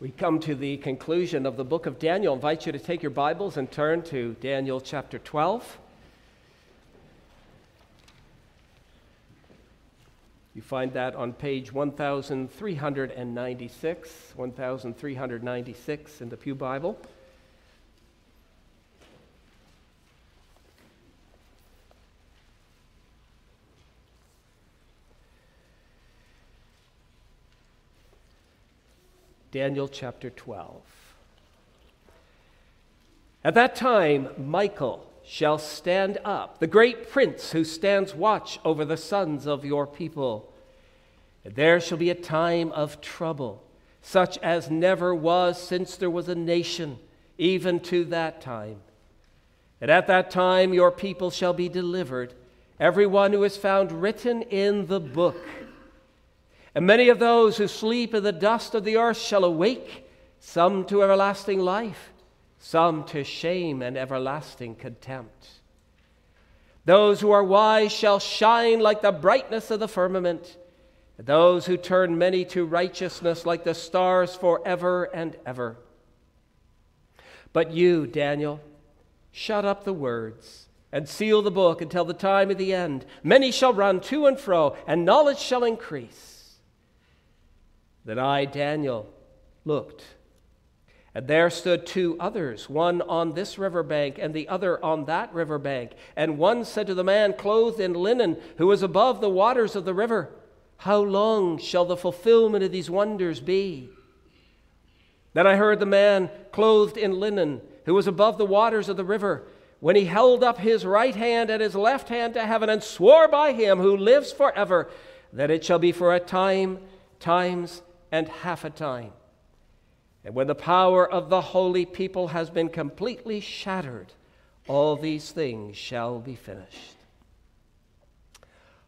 We come to the conclusion of the book of Daniel. I invite you to take your Bibles and turn to Daniel chapter 12. You find that on page 1396, 1396 in the Pew Bible. Daniel chapter 12. At that time, Michael shall stand up, the great prince who stands watch over the sons of your people. And there shall be a time of trouble, such as never was since there was a nation, even to that time. And at that time, your people shall be delivered, every one who is found written in the book and many of those who sleep in the dust of the earth shall awake, some to everlasting life, some to shame and everlasting contempt. Those who are wise shall shine like the brightness of the firmament, and those who turn many to righteousness like the stars forever and ever. But you, Daniel, shut up the words and seal the book until the time of the end. Many shall run to and fro, and knowledge shall increase. Then I, Daniel, looked, and there stood two others, one on this river bank and the other on that river bank. And one said to the man clothed in linen, who was above the waters of the river, How long shall the fulfillment of these wonders be? Then I heard the man clothed in linen, who was above the waters of the river, when he held up his right hand and his left hand to heaven, and swore by him who lives forever, that it shall be for a time, times, and half a time. And when the power of the holy people has been completely shattered, all these things shall be finished.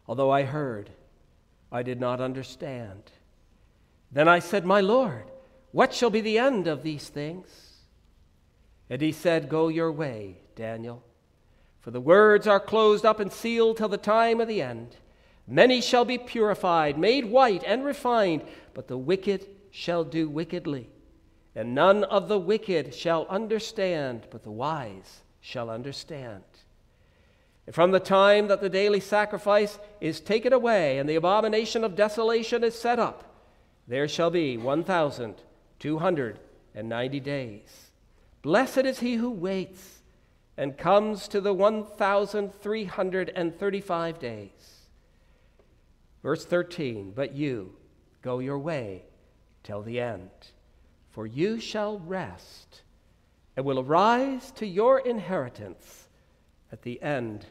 Although I heard, I did not understand. Then I said, My Lord, what shall be the end of these things? And he said, Go your way, Daniel, for the words are closed up and sealed till the time of the end. Many shall be purified, made white, and refined, but the wicked shall do wickedly. And none of the wicked shall understand, but the wise shall understand. And from the time that the daily sacrifice is taken away and the abomination of desolation is set up, there shall be 1,290 days. Blessed is he who waits and comes to the 1,335 days. Verse 13, but you go your way till the end, for you shall rest and will arise to your inheritance at the end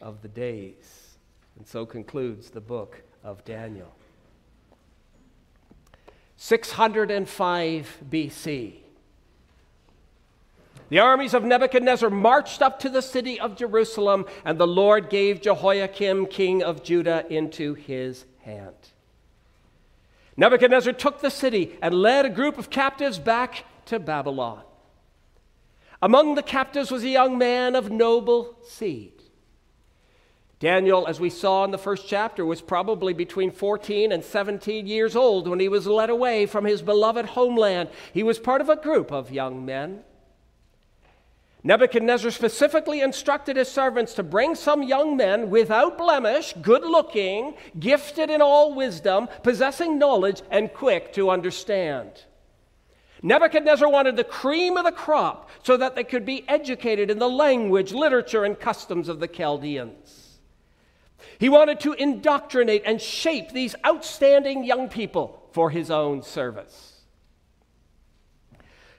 of the days. And so concludes the book of Daniel. 605 BC. The armies of Nebuchadnezzar marched up to the city of Jerusalem, and the Lord gave Jehoiakim, king of Judah, into his hand. Nebuchadnezzar took the city and led a group of captives back to Babylon. Among the captives was a young man of noble seed. Daniel, as we saw in the first chapter, was probably between 14 and 17 years old when he was led away from his beloved homeland. He was part of a group of young men Nebuchadnezzar specifically instructed his servants to bring some young men without blemish, good looking, gifted in all wisdom, possessing knowledge, and quick to understand. Nebuchadnezzar wanted the cream of the crop so that they could be educated in the language, literature, and customs of the Chaldeans. He wanted to indoctrinate and shape these outstanding young people for his own service.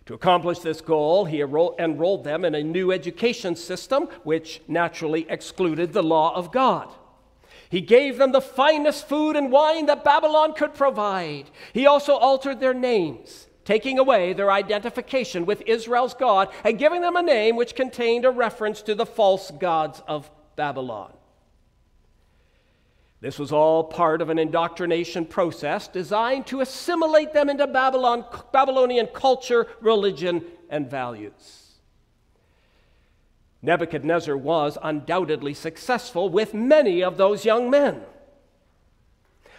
To accomplish this goal, he enrolled them in a new education system, which naturally excluded the law of God. He gave them the finest food and wine that Babylon could provide. He also altered their names, taking away their identification with Israel's God and giving them a name which contained a reference to the false gods of Babylon. This was all part of an indoctrination process designed to assimilate them into Babylon, Babylonian culture, religion, and values. Nebuchadnezzar was undoubtedly successful with many of those young men.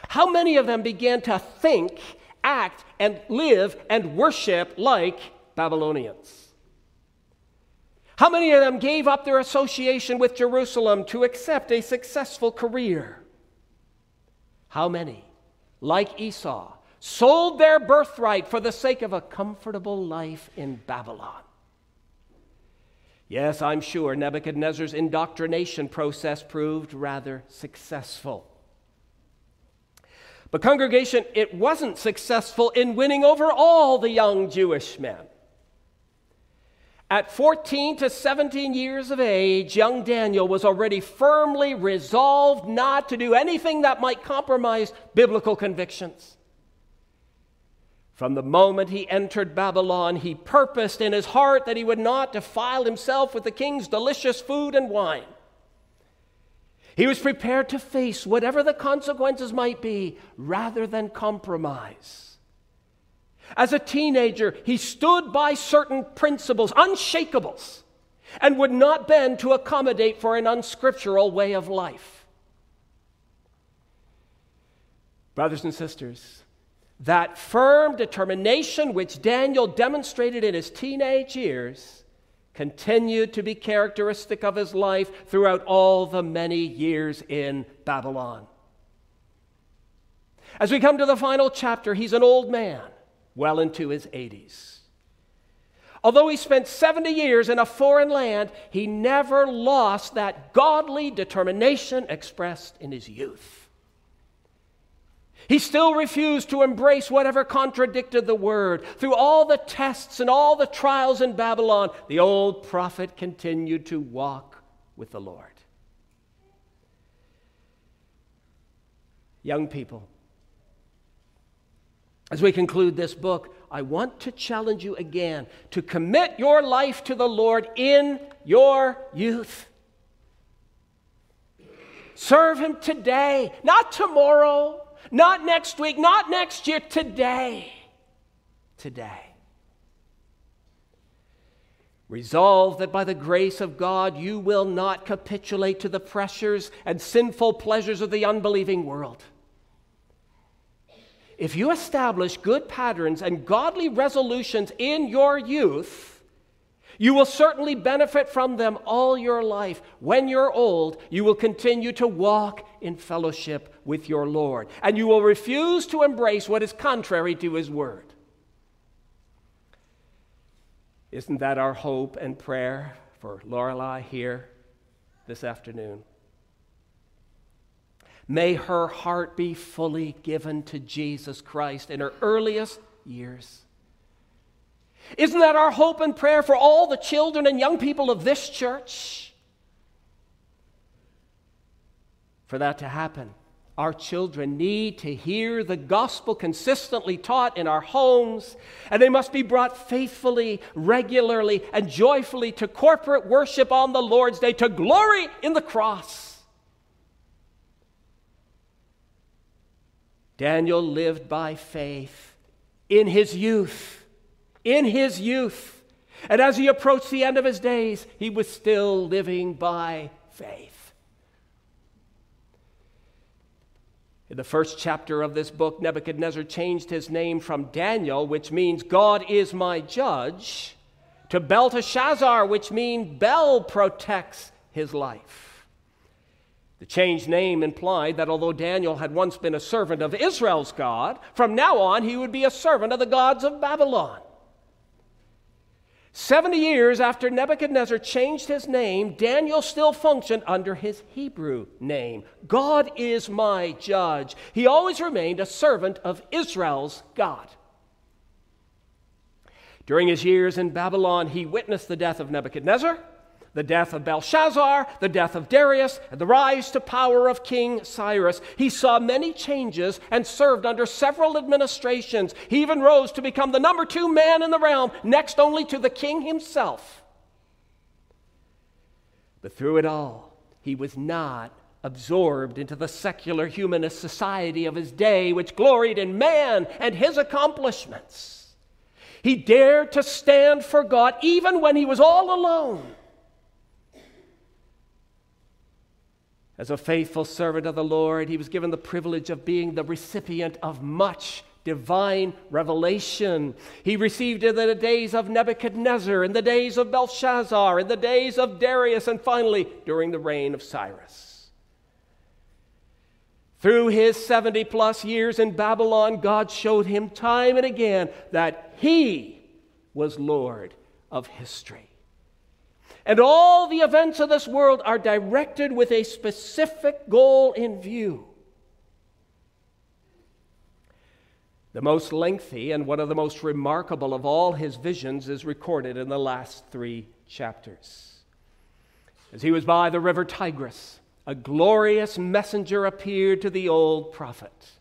How many of them began to think act, and live and worship like Babylonians. How many of them gave up their association with Jerusalem to accept a successful career? How many, like Esau, sold their birthright for the sake of a comfortable life in Babylon? Yes, I'm sure Nebuchadnezzar's indoctrination process proved rather successful. But, congregation, it wasn't successful in winning over all the young Jewish men. At 14 to 17 years of age, young Daniel was already firmly resolved not to do anything that might compromise biblical convictions. From the moment he entered Babylon, he purposed in his heart that he would not defile himself with the king's delicious food and wine. He was prepared to face whatever the consequences might be rather than compromise. As a teenager, he stood by certain principles, unshakables, and would not bend to accommodate for an unscriptural way of life. Brothers and sisters, that firm determination which Daniel demonstrated in his teenage years continued to be characteristic of his life throughout all the many years in Babylon. As we come to the final chapter, he's an old man, well into his 80s. Although he spent 70 years in a foreign land, he never lost that godly determination expressed in his youth. He still refused to embrace whatever contradicted the word. Through all the tests and all the trials in Babylon, the old prophet continued to walk with the Lord. Young people, as we conclude this book, I want to challenge you again to commit your life to the Lord in your youth. Serve Him today, not tomorrow not next week, not next year, today. Today. Resolve that by the grace of God you will not capitulate to the pressures and sinful pleasures of the unbelieving world. If you establish good patterns and godly resolutions in your youth, you will certainly benefit from them all your life. When you're old, you will continue to walk in fellowship with your Lord, and you will refuse to embrace what is contrary to His Word. Isn't that our hope and prayer for Lorelei here this afternoon? May her heart be fully given to Jesus Christ in her earliest years. Isn't that our hope and prayer for all the children and young people of this church? For that to happen, our children need to hear the gospel consistently taught in our homes, and they must be brought faithfully, regularly, and joyfully to corporate worship on the Lord's Day to glory in the cross. Daniel lived by faith in his youth in his youth. And as he approached the end of his days, he was still living by faith. In the first chapter of this book, Nebuchadnezzar changed his name from Daniel, which means God is my judge, to Belteshazzar, which means Bel protects his life. The changed name implied that although Daniel had once been a servant of Israel's God, from now on he would be a servant of the gods of Babylon. 70 years after Nebuchadnezzar changed his name, Daniel still functioned under his Hebrew name. God is my judge. He always remained a servant of Israel's God. During his years in Babylon, he witnessed the death of Nebuchadnezzar the death of Belshazzar, the death of Darius, and the rise to power of King Cyrus. He saw many changes and served under several administrations. He even rose to become the number two man in the realm, next only to the king himself. But through it all, he was not absorbed into the secular humanist society of his day, which gloried in man and his accomplishments. He dared to stand for God even when he was all alone. As a faithful servant of the Lord, he was given the privilege of being the recipient of much divine revelation. He received it in the days of Nebuchadnezzar, in the days of Belshazzar, in the days of Darius, and finally during the reign of Cyrus. Through his 70 plus years in Babylon, God showed him time and again that he was Lord of history. And all the events of this world are directed with a specific goal in view. The most lengthy and one of the most remarkable of all his visions is recorded in the last three chapters. As he was by the river Tigris, a glorious messenger appeared to the old prophet.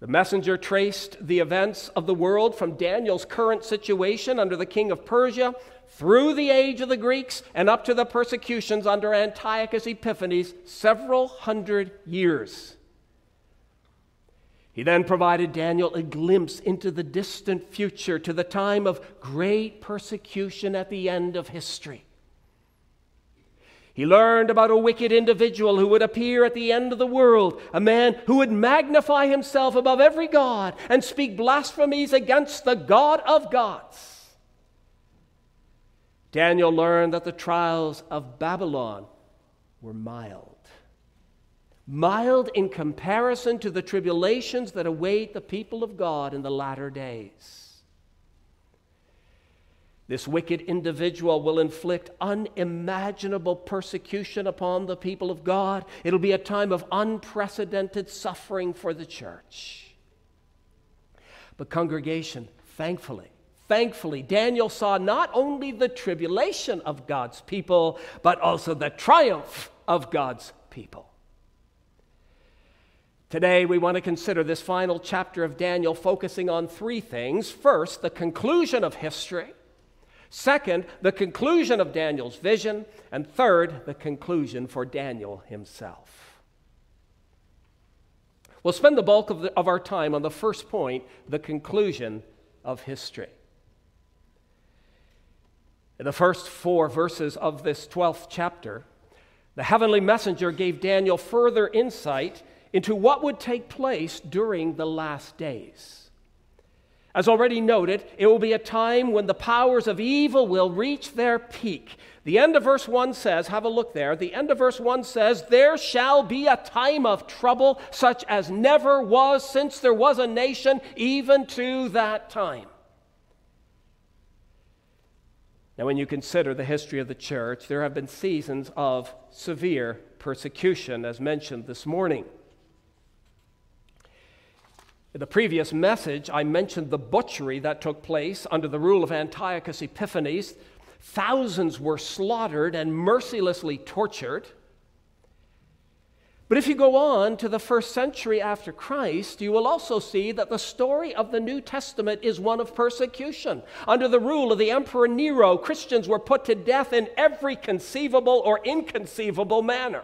The messenger traced the events of the world from Daniel's current situation under the king of Persia through the age of the Greeks and up to the persecutions under Antiochus Epiphanes, several hundred years. He then provided Daniel a glimpse into the distant future, to the time of great persecution at the end of history. He learned about a wicked individual who would appear at the end of the world, a man who would magnify himself above every god and speak blasphemies against the God of gods. Daniel learned that the trials of Babylon were mild. Mild in comparison to the tribulations that await the people of God in the latter days. This wicked individual will inflict unimaginable persecution upon the people of God. It'll be a time of unprecedented suffering for the church. But, congregation, thankfully, Thankfully, Daniel saw not only the tribulation of God's people, but also the triumph of God's people. Today, we want to consider this final chapter of Daniel focusing on three things. First, the conclusion of history. Second, the conclusion of Daniel's vision. And third, the conclusion for Daniel himself. We'll spend the bulk of, the, of our time on the first point, the conclusion of history. In the first four verses of this 12th chapter, the heavenly messenger gave Daniel further insight into what would take place during the last days. As already noted, it will be a time when the powers of evil will reach their peak. The end of verse 1 says, have a look there. The end of verse 1 says, There shall be a time of trouble such as never was since there was a nation, even to that time. Now, when you consider the history of the church, there have been seasons of severe persecution, as mentioned this morning. In the previous message, I mentioned the butchery that took place under the rule of Antiochus Epiphanes. Thousands were slaughtered and mercilessly tortured. But if you go on to the first century after Christ, you will also see that the story of the New Testament is one of persecution. Under the rule of the Emperor Nero, Christians were put to death in every conceivable or inconceivable manner.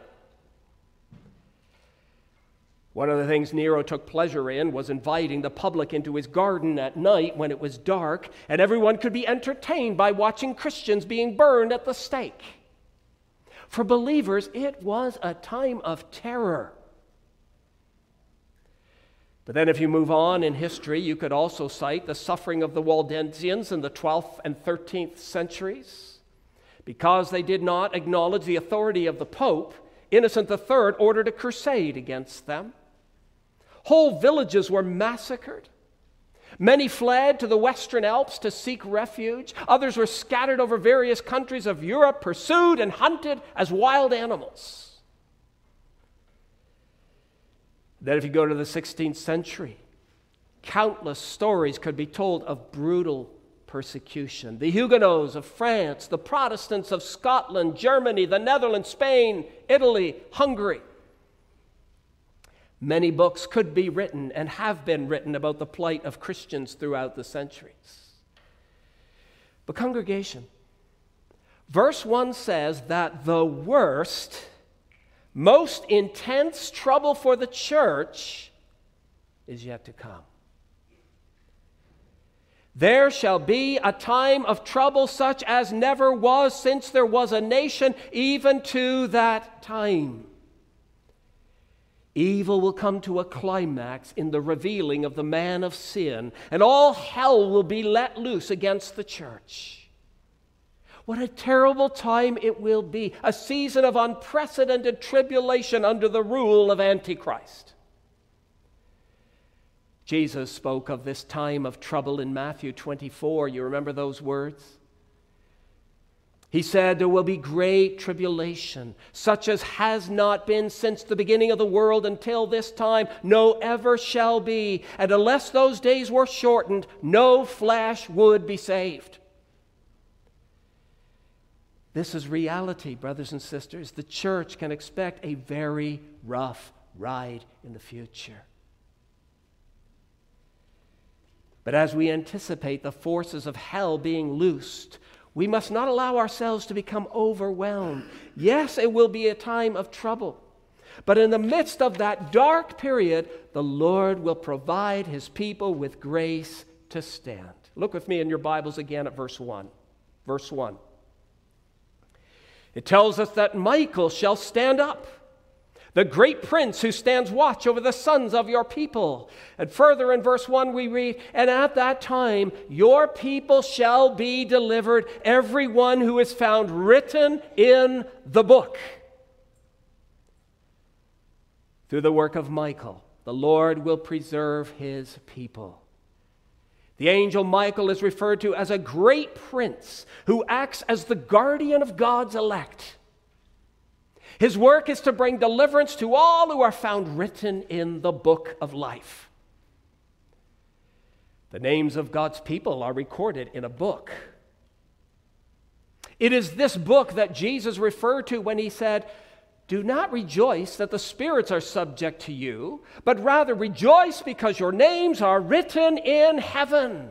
One of the things Nero took pleasure in was inviting the public into his garden at night when it was dark, and everyone could be entertained by watching Christians being burned at the stake. For believers, it was a time of terror. But then, if you move on in history, you could also cite the suffering of the Waldensians in the 12th and 13th centuries. Because they did not acknowledge the authority of the Pope, Innocent III ordered a crusade against them. Whole villages were massacred. Many fled to the Western Alps to seek refuge. Others were scattered over various countries of Europe, pursued and hunted as wild animals. Then, if you go to the 16th century, countless stories could be told of brutal persecution. The Huguenots of France, the Protestants of Scotland, Germany, the Netherlands, Spain, Italy, Hungary. Many books could be written and have been written about the plight of Christians throughout the centuries. But, congregation, verse 1 says that the worst, most intense trouble for the church is yet to come. There shall be a time of trouble such as never was since there was a nation, even to that time. Evil will come to a climax in the revealing of the man of sin, and all hell will be let loose against the church. What a terrible time it will be, a season of unprecedented tribulation under the rule of Antichrist. Jesus spoke of this time of trouble in Matthew 24. You remember those words? He said, There will be great tribulation, such as has not been since the beginning of the world until this time, no ever shall be. And unless those days were shortened, no flesh would be saved. This is reality, brothers and sisters. The church can expect a very rough ride in the future. But as we anticipate the forces of hell being loosed, we must not allow ourselves to become overwhelmed. Yes, it will be a time of trouble. But in the midst of that dark period, the Lord will provide his people with grace to stand. Look with me in your Bibles again at verse 1. Verse 1. It tells us that Michael shall stand up the great prince who stands watch over the sons of your people. And further in verse 1, we read, And at that time your people shall be delivered, every one who is found written in the book. Through the work of Michael, the Lord will preserve his people. The angel Michael is referred to as a great prince who acts as the guardian of God's elect. His work is to bring deliverance to all who are found written in the book of life. The names of God's people are recorded in a book. It is this book that Jesus referred to when he said, Do not rejoice that the spirits are subject to you, but rather rejoice because your names are written in heaven.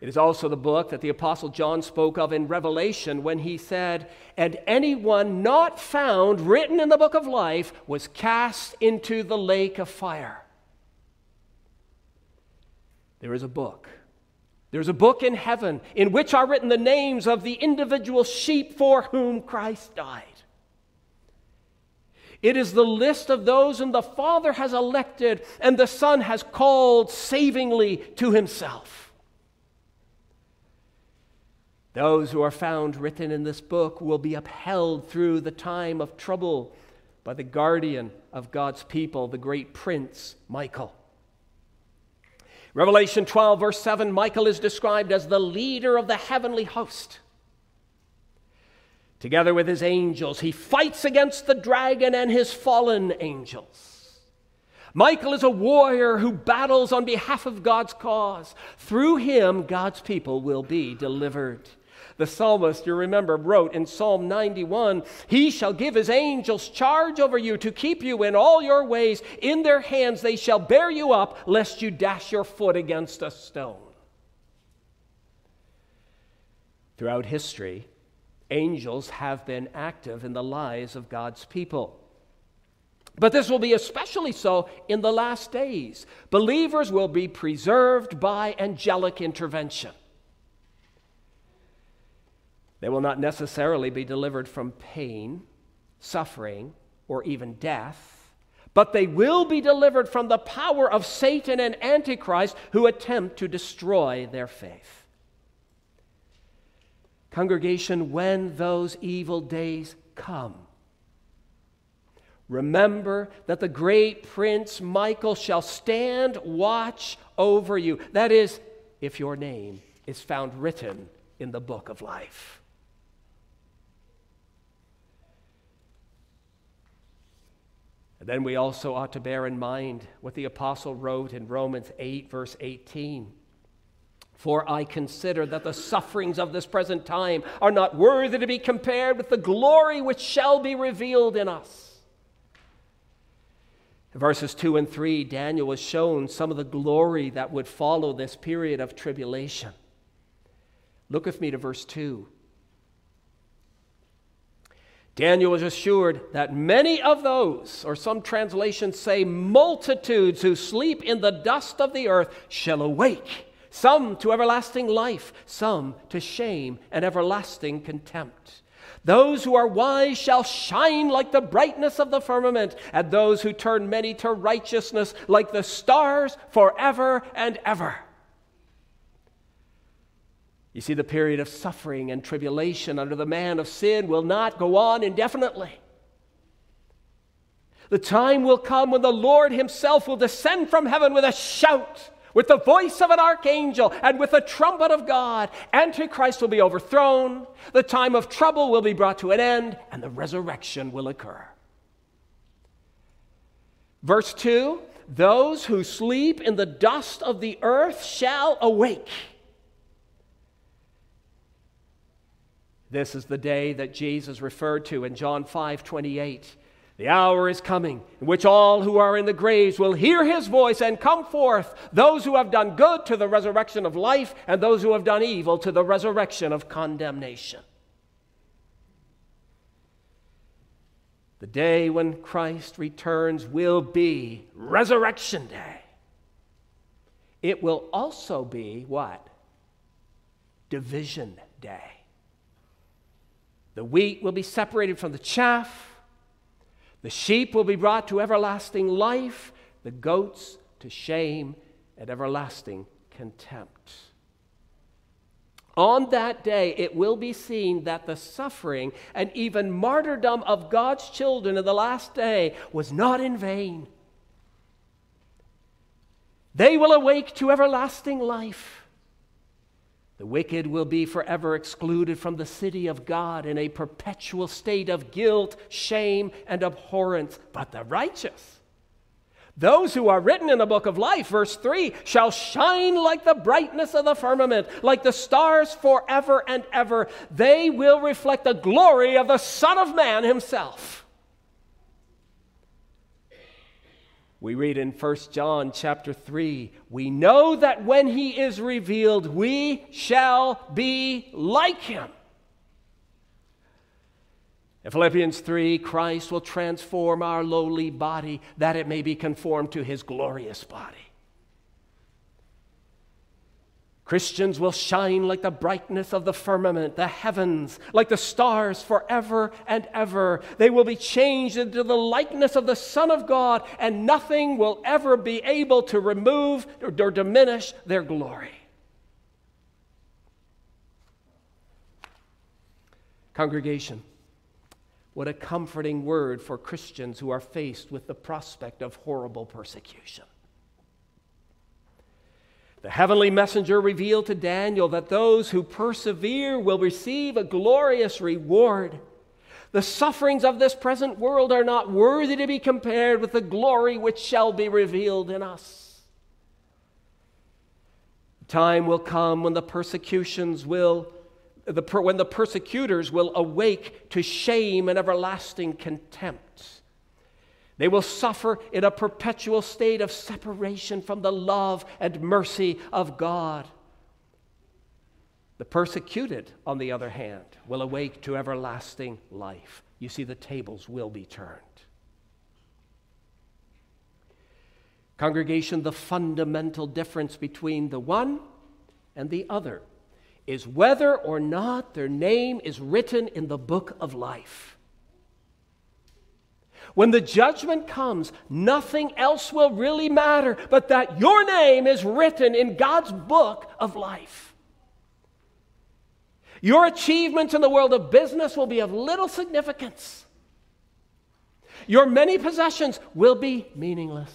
It is also the book that the Apostle John spoke of in Revelation when he said, And anyone not found written in the book of life was cast into the lake of fire. There is a book. There's a book in heaven in which are written the names of the individual sheep for whom Christ died. It is the list of those whom the Father has elected and the Son has called savingly to himself. Those who are found written in this book will be upheld through the time of trouble by the guardian of God's people, the great prince Michael. Revelation 12, verse 7 Michael is described as the leader of the heavenly host. Together with his angels, he fights against the dragon and his fallen angels. Michael is a warrior who battles on behalf of God's cause. Through him, God's people will be delivered. The psalmist, you remember, wrote in Psalm 91 He shall give his angels charge over you to keep you in all your ways. In their hands they shall bear you up, lest you dash your foot against a stone. Throughout history, angels have been active in the lives of God's people. But this will be especially so in the last days. Believers will be preserved by angelic intervention. They will not necessarily be delivered from pain, suffering, or even death, but they will be delivered from the power of Satan and Antichrist who attempt to destroy their faith. Congregation, when those evil days come, remember that the great prince Michael shall stand watch over you. That is, if your name is found written in the book of life. Then we also ought to bear in mind what the apostle wrote in Romans 8, verse 18. For I consider that the sufferings of this present time are not worthy to be compared with the glory which shall be revealed in us. In verses 2 and 3, Daniel was shown some of the glory that would follow this period of tribulation. Look with me to verse 2. Daniel was assured that many of those, or some translations say multitudes, who sleep in the dust of the earth shall awake, some to everlasting life, some to shame and everlasting contempt. Those who are wise shall shine like the brightness of the firmament, and those who turn many to righteousness like the stars forever and ever. You see, the period of suffering and tribulation under the man of sin will not go on indefinitely. The time will come when the Lord Himself will descend from heaven with a shout with the voice of an archangel and with the trumpet of God. Antichrist will be overthrown, the time of trouble will be brought to an end, and the resurrection will occur. Verse 2 Those who sleep in the dust of the earth shall awake. This is the day that Jesus referred to in John 5 28. The hour is coming in which all who are in the graves will hear his voice and come forth, those who have done good to the resurrection of life, and those who have done evil to the resurrection of condemnation. The day when Christ returns will be Resurrection Day. It will also be what? Division Day. The wheat will be separated from the chaff the sheep will be brought to everlasting life, the goats to shame and everlasting contempt. On that day, it will be seen that the suffering and even martyrdom of God's children in the last day was not in vain. They will awake to everlasting life. The wicked will be forever excluded from the city of God in a perpetual state of guilt, shame, and abhorrence. But the righteous, those who are written in the book of life, verse 3, shall shine like the brightness of the firmament, like the stars forever and ever. They will reflect the glory of the Son of Man himself. We read in 1 John chapter 3, we know that when he is revealed, we shall be like him. In Philippians 3, Christ will transform our lowly body that it may be conformed to his glorious body. Christians will shine like the brightness of the firmament, the heavens, like the stars forever and ever. They will be changed into the likeness of the Son of God, and nothing will ever be able to remove or, diminish their glory. Congregation, what a comforting word for Christians who are faced with the prospect of horrible persecution. The heavenly messenger revealed to Daniel that those who persevere will receive a glorious reward. The sufferings of this present world are not worthy to be compared with the glory which shall be revealed in us. Time will come when the persecutions will, the, when the persecutors will awake to shame and everlasting contempt. They will suffer in a perpetual state of separation from the love and mercy of God. The persecuted, on the other hand, will awake to everlasting life. You see, the tables will be turned. Congregation, the fundamental difference between the one and the other is whether or not their name is written in the book of life. When the judgment comes, nothing else will really matter but that your name is written in God's book of life. Your achievements in the world of business will be of little significance. Your many possessions will be meaningless.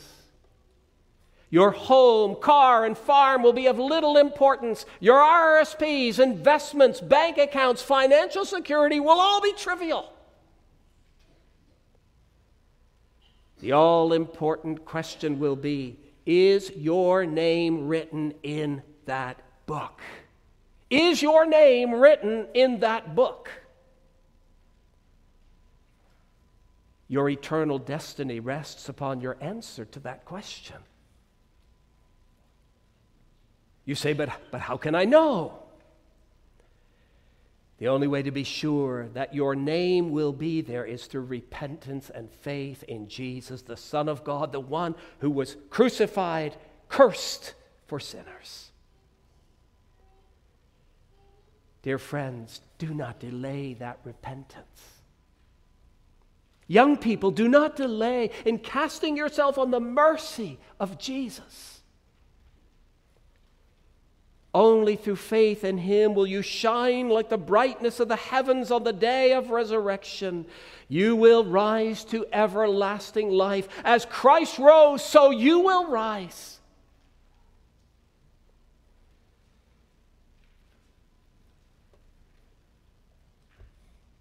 Your home, car, and farm will be of little importance. Your RSPs, investments, bank accounts, financial security will all be trivial. The all important question will be Is your name written in that book? Is your name written in that book? Your eternal destiny rests upon your answer to that question. You say, but, but how can I know? The only way to be sure that your name will be there is through repentance and faith in Jesus, the Son of God, the one who was crucified, cursed for sinners. Dear friends, do not delay that repentance. Young people, do not delay in casting yourself on the mercy of Jesus. Only through faith in Him will you shine like the brightness of the heavens on the day of resurrection. You will rise to everlasting life. As Christ rose, so you will rise.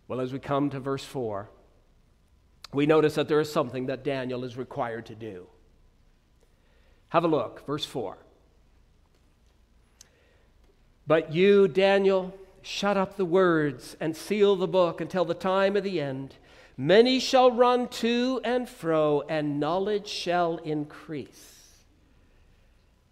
Well, as we come to verse 4, we notice that there is something that Daniel is required to do. Have a look, verse 4. But you, Daniel, shut up the words and seal the book until the time of the end. Many shall run to and fro, and knowledge shall increase.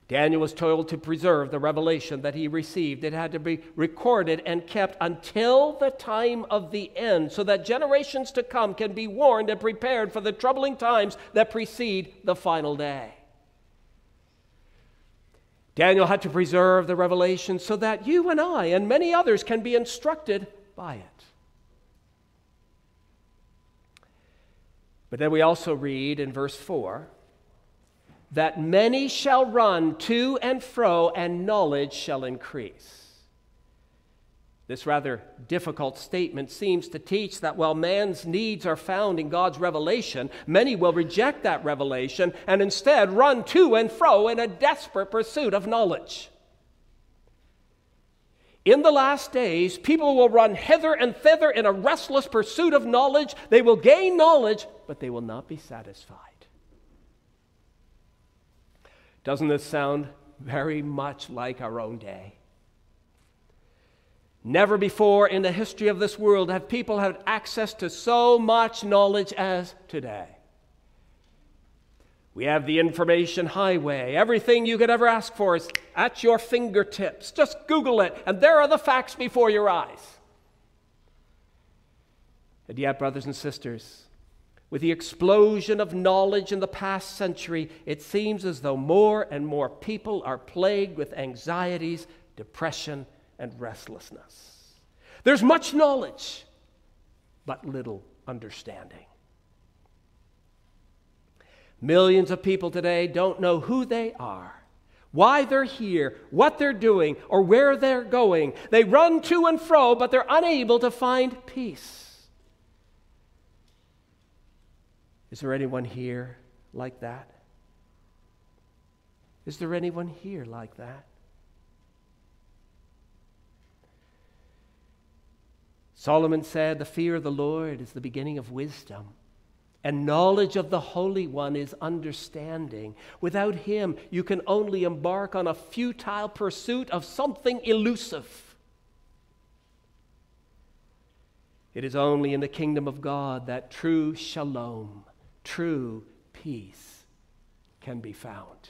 Daniel was told to preserve the revelation that he received. It had to be recorded and kept until the time of the end, so that generations to come can be warned and prepared for the troubling times that precede the final day. Daniel had to preserve the revelation so that you and I and many others can be instructed by it. But then we also read in verse 4 that many shall run to and fro, and knowledge shall increase. This rather difficult statement seems to teach that while man's needs are found in God's revelation, many will reject that revelation and instead run to and fro in a desperate pursuit of knowledge. In the last days, people will run hither and thither in a restless pursuit of knowledge. They will gain knowledge, but they will not be satisfied. Doesn't this sound very much like our own day? Never before in the history of this world have people had access to so much knowledge as today. We have the information highway. Everything you could ever ask for is at your fingertips. Just Google it, and there are the facts before your eyes. And yet, brothers and sisters, with the explosion of knowledge in the past century, it seems as though more and more people are plagued with anxieties, depression, and restlessness. There's much knowledge, but little understanding. Millions of people today don't know who they are, why they're here, what they're doing, or where they're going. They run to and fro, but they're unable to find peace. Is there anyone here like that? Is there anyone here like that? Solomon said, The fear of the Lord is the beginning of wisdom, and knowledge of the Holy One is understanding. Without Him, you can only embark on a futile pursuit of something elusive. It is only in the kingdom of God that true shalom true peace can be found.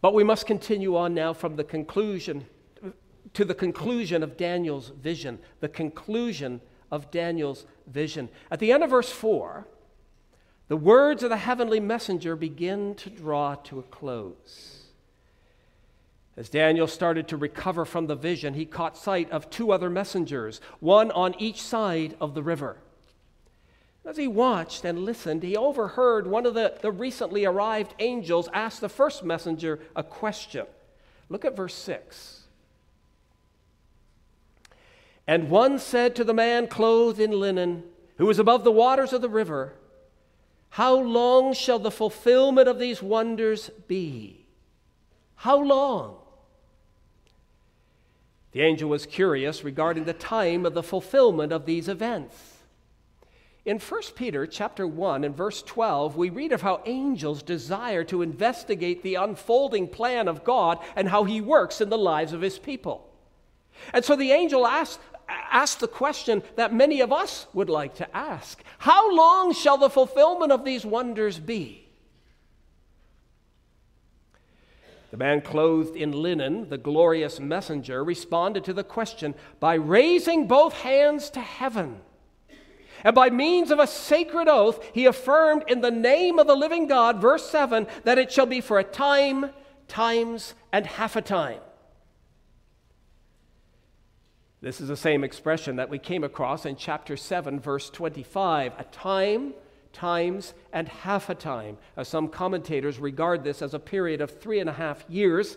But we must continue on now from the conclusion to the conclusion of Daniel's vision, the conclusion of Daniel's vision. At the end of verse 4, the words of the heavenly messenger begin to draw to a close. As Daniel started to recover from the vision, he caught sight of two other messengers, one on each side of the river. As he watched and listened, he overheard one of the, the recently arrived angels ask the first messenger a question. Look at verse 6. And one said to the man clothed in linen, who was above the waters of the river, How long shall the fulfillment of these wonders be? How long? The angel was curious regarding the time of the fulfillment of these events. In 1 Peter chapter 1 and verse 12, we read of how angels desire to investigate the unfolding plan of God and how he works in the lives of his people. And so the angel asked, asked the question that many of us would like to ask How long shall the fulfillment of these wonders be? The man clothed in linen, the glorious messenger, responded to the question by raising both hands to heaven. And by means of a sacred oath, he affirmed in the name of the living God, verse 7, that it shall be for a time, times, and half a time. This is the same expression that we came across in chapter 7, verse 25 a time, times, and half a time. As some commentators regard this as a period of three and a half years,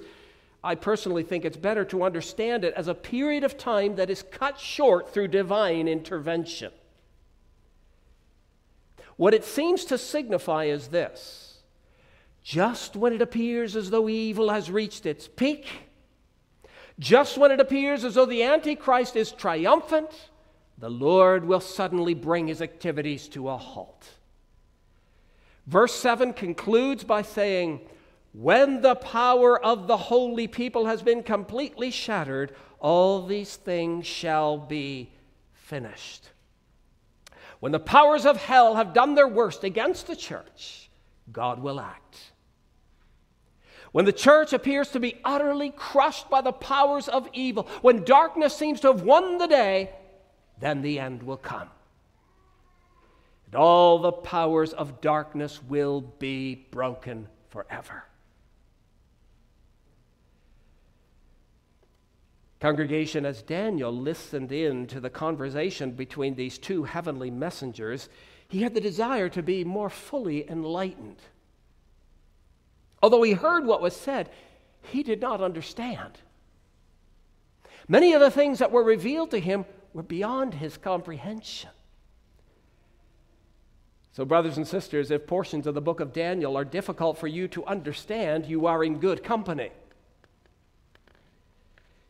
I personally think it's better to understand it as a period of time that is cut short through divine intervention. What it seems to signify is this just when it appears as though evil has reached its peak, just when it appears as though the Antichrist is triumphant, the Lord will suddenly bring his activities to a halt. Verse 7 concludes by saying, When the power of the holy people has been completely shattered, all these things shall be finished. When the powers of hell have done their worst against the church, God will act. When the church appears to be utterly crushed by the powers of evil, when darkness seems to have won the day, then the end will come. And all the powers of darkness will be broken forever. Congregation, as Daniel listened in to the conversation between these two heavenly messengers, he had the desire to be more fully enlightened. Although he heard what was said, he did not understand. Many of the things that were revealed to him were beyond his comprehension. So, brothers and sisters, if portions of the book of Daniel are difficult for you to understand, you are in good company.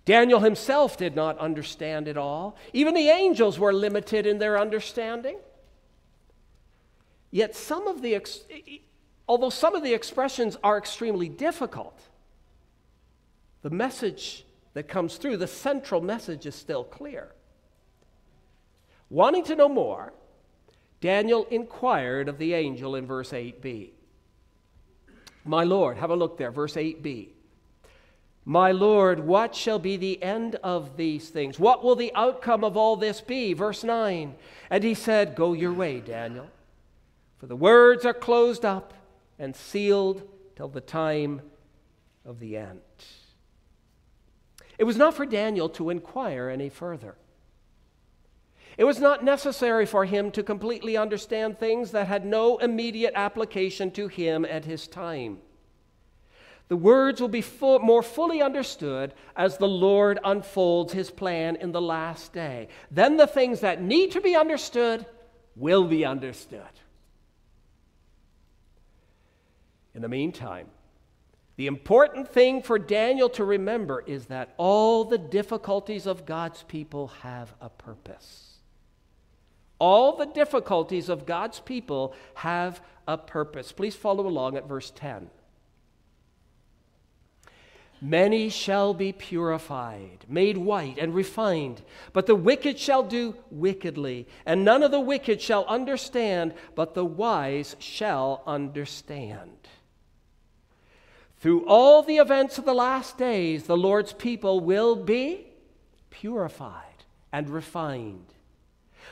Daniel himself did not understand it all. Even the angels were limited in their understanding. Yet some of the although some of the expressions are extremely difficult, the message that comes through, the central message is still clear. Wanting to know more, Daniel inquired of the angel in verse 8b. My Lord, have a look there, verse 8b. My Lord, what shall be the end of these things? What will the outcome of all this be? Verse 9. And he said, Go your way, Daniel, for the words are closed up and sealed till the time of the end. It was not for Daniel to inquire any further. It was not necessary for him to completely understand things that had no immediate application to him at his time. The words will be more fully understood as the Lord unfolds his plan in the last day. Then the things that need to be understood will be understood. In the meantime, the important thing for Daniel to remember is that all the difficulties of God's people have a purpose. All the difficulties of God's people have a purpose. Please follow along at verse 10. Many shall be purified, made white, and refined, but the wicked shall do wickedly, and none of the wicked shall understand, but the wise shall understand. Through all the events of the last days, the Lord's people will be purified and refined.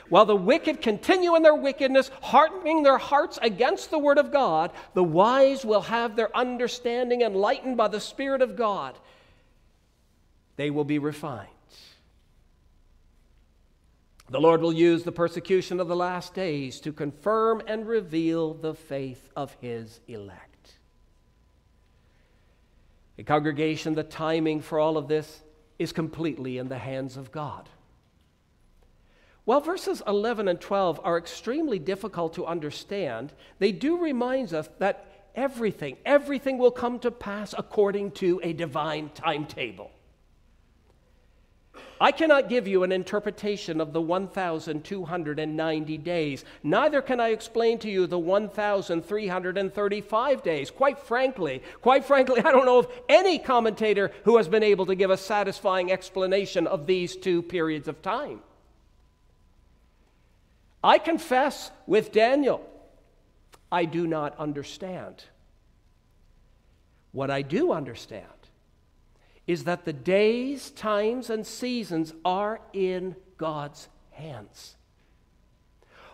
While the wicked continue in their wickedness, hardening their hearts against the word of God, the wise will have their understanding enlightened by the Spirit of God. They will be refined. The Lord will use the persecution of the last days to confirm and reveal the faith of His elect. A congregation, the timing for all of this is completely in the hands of God. While verses 11 and 12 are extremely difficult to understand, they do remind us that everything, everything will come to pass according to a divine timetable. I cannot give you an interpretation of the 1,290 days. Neither can I explain to you the 1,335 days. Quite frankly, quite frankly, I don't know of any commentator who has been able to give a satisfying explanation of these two periods of time. I confess with Daniel, I do not understand. What I do understand is that the days, times, and seasons are in God's hands.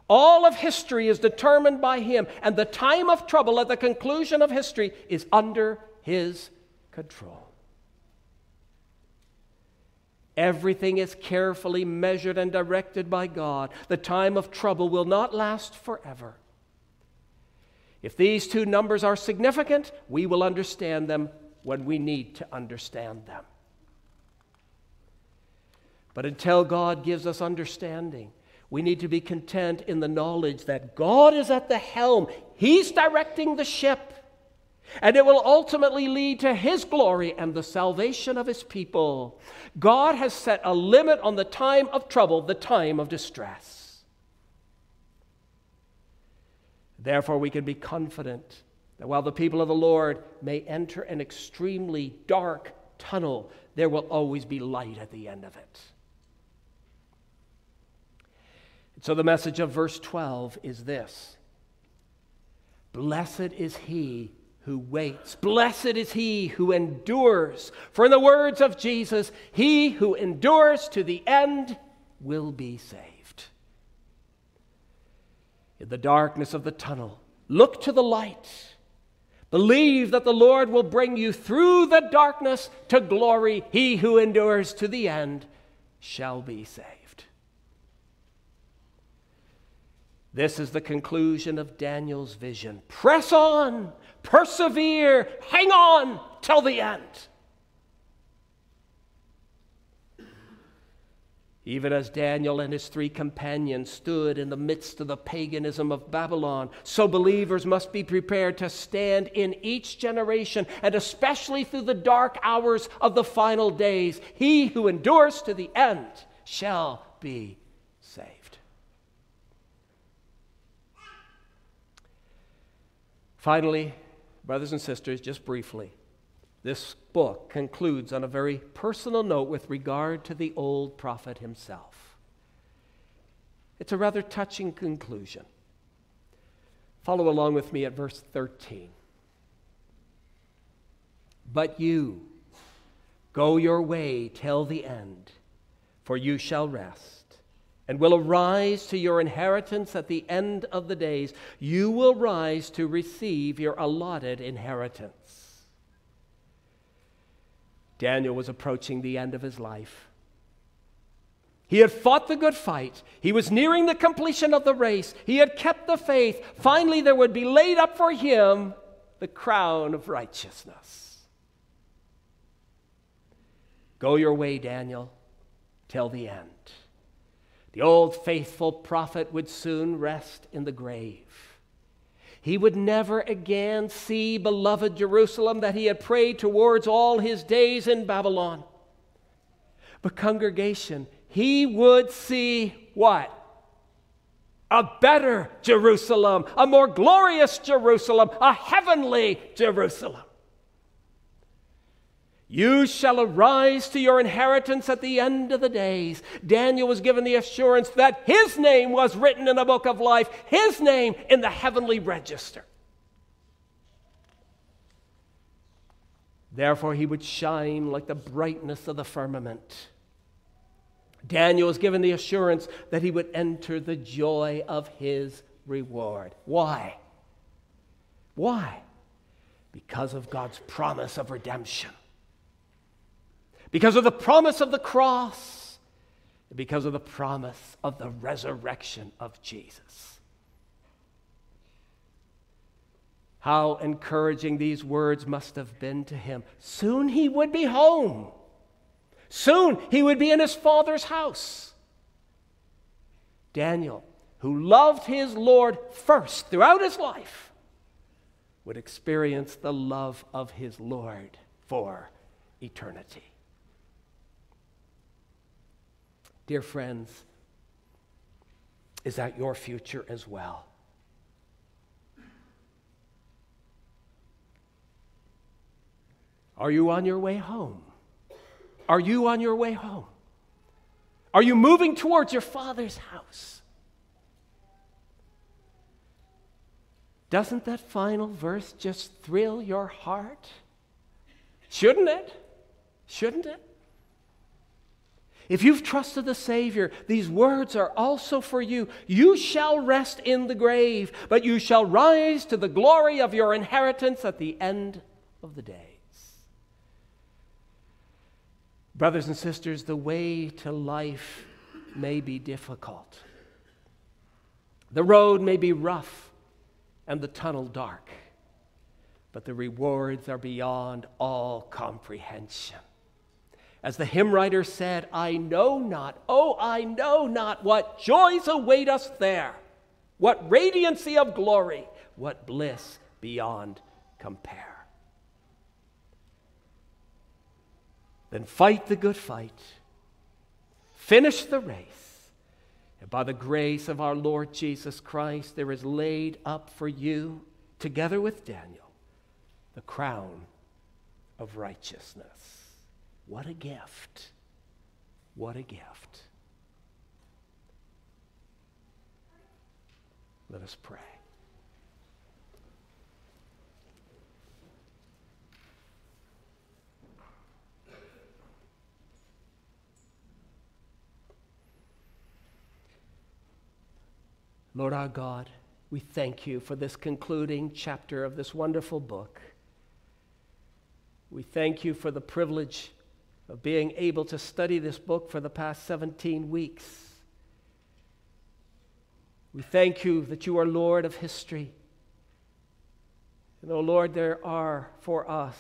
All of history is determined by Him, and the time of trouble at the conclusion of history is under His control. Everything is carefully measured and directed by God. The time of trouble will not last forever. If these two numbers are significant, we will understand them when we need to understand them. But until God gives us understanding, we need to be content in the knowledge that God is at the helm. He's directing the ship. And it will ultimately lead to His glory and the salvation of His people. God has set a limit on the time of trouble, the time of distress. Therefore, we can be confident that while the people of the Lord may enter an extremely dark tunnel, there will always be light at the end of it. So, the message of verse 12 is this Blessed is he who waits. Blessed is he who endures. For in the words of Jesus, he who endures to the end will be saved. In the darkness of the tunnel, look to the light. Believe that the Lord will bring you through the darkness to glory. He who endures to the end shall be saved. This is the conclusion of Daniel's vision. Press on Persevere, hang on till the end. Even as Daniel and his three companions stood in the midst of the paganism of Babylon, so believers must be prepared to stand in each generation, and especially through the dark hours of the final days. He who endures to the end shall be saved. Finally, Brothers and sisters, just briefly, this book concludes on a very personal note with regard to the old prophet himself. It's a rather touching conclusion. Follow along with me at verse 13. But you, go your way till the end, for you shall rest and will arise to your inheritance at the end of the days. You will rise to receive your allotted inheritance. Daniel was approaching the end of his life. He had fought the good fight. He was nearing the completion of the race. He had kept the faith. Finally, there would be laid up for him the crown of righteousness. Go your way, Daniel, till the end. The old faithful prophet would soon rest in the grave. He would never again see beloved Jerusalem that he had prayed towards all his days in Babylon. But, congregation, he would see what? A better Jerusalem, a more glorious Jerusalem, a heavenly Jerusalem. You shall arise to your inheritance at the end of the days. Daniel was given the assurance that his name was written in the book of life, his name in the heavenly register. Therefore, he would shine like the brightness of the firmament. Daniel was given the assurance that he would enter the joy of his reward. Why? Why? Because of God's promise of redemption because of the promise of the cross, because of the promise of the resurrection of Jesus. How encouraging these words must have been to him. Soon he would be home. Soon he would be in his father's house. Daniel, who loved his Lord first throughout his life, would experience the love of his Lord for eternity. Dear friends, is that your future as well? Are you on your way home? Are you on your way home? Are you moving towards your Father's house? Doesn't that final verse just thrill your heart? Shouldn't it? Shouldn't it? If you've trusted the Savior, these words are also for you. You shall rest in the grave, but you shall rise to the glory of your inheritance at the end of the days. Brothers and sisters, the way to life may be difficult. The road may be rough and the tunnel dark, but the rewards are beyond all comprehension. As the hymn writer said, I know not, oh, I know not what joys await us there, what radiancy of glory, what bliss beyond compare. Then fight the good fight, finish the race, and by the grace of our Lord Jesus Christ, there is laid up for you, together with Daniel, the crown of righteousness. What a gift! What a gift. Let us pray. Lord our God, we thank you for this concluding chapter of this wonderful book. We thank you for the privilege of being able to study this book for the past 17 weeks. We thank you that you are Lord of history. And, oh Lord, there are for us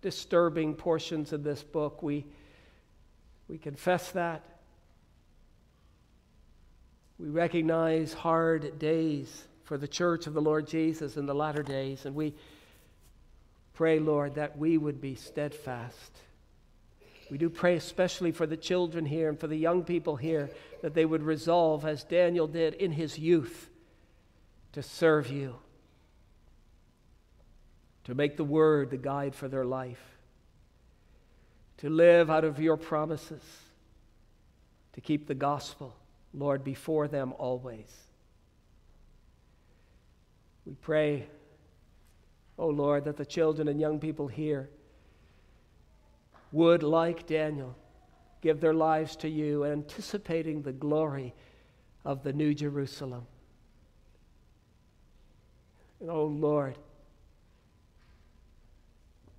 disturbing portions of this book. We, we confess that. We recognize hard days for the church of the Lord Jesus in the latter days, and we pray, Lord, that we would be steadfast we do pray especially for the children here and for the young people here that they would resolve, as Daniel did in his youth, to serve you, to make the word the guide for their life, to live out of your promises, to keep the gospel, Lord, before them always. We pray, oh Lord, that the children and young people here would, like Daniel, give their lives to you, anticipating the glory of the New Jerusalem. And oh Lord,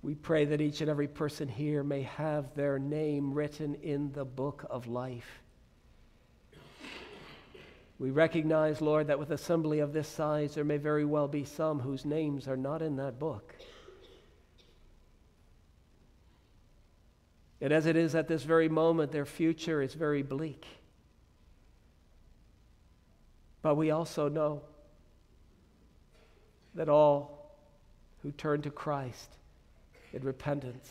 we pray that each and every person here may have their name written in the book of life. We recognize, Lord, that with assembly of this size, there may very well be some whose names are not in that book. And as it is at this very moment, their future is very bleak. But we also know that all who turn to Christ in repentance,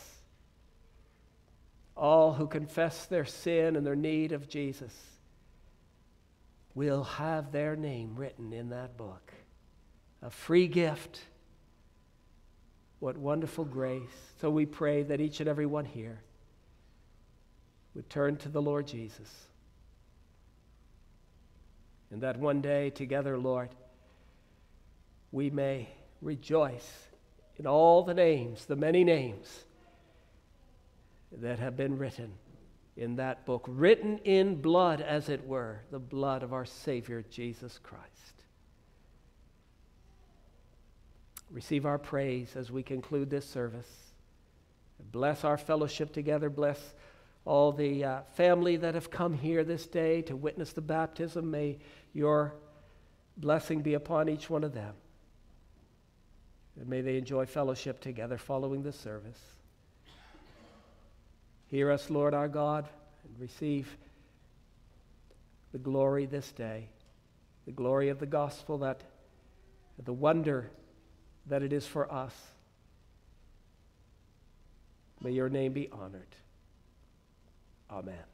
all who confess their sin and their need of Jesus, will have their name written in that book. A free gift. What wonderful grace. So we pray that each and every one here would turn to the Lord Jesus. And that one day together, Lord, we may rejoice in all the names, the many names that have been written in that book, written in blood, as it were, the blood of our Savior Jesus Christ. Receive our praise as we conclude this service. Bless our fellowship together. Bless all the uh, family that have come here this day to witness the baptism. May your blessing be upon each one of them. And may they enjoy fellowship together following the service. Hear us, Lord our God, and receive the glory this day, the glory of the gospel, that the wonder that it is for us. May your name be honored. Amen.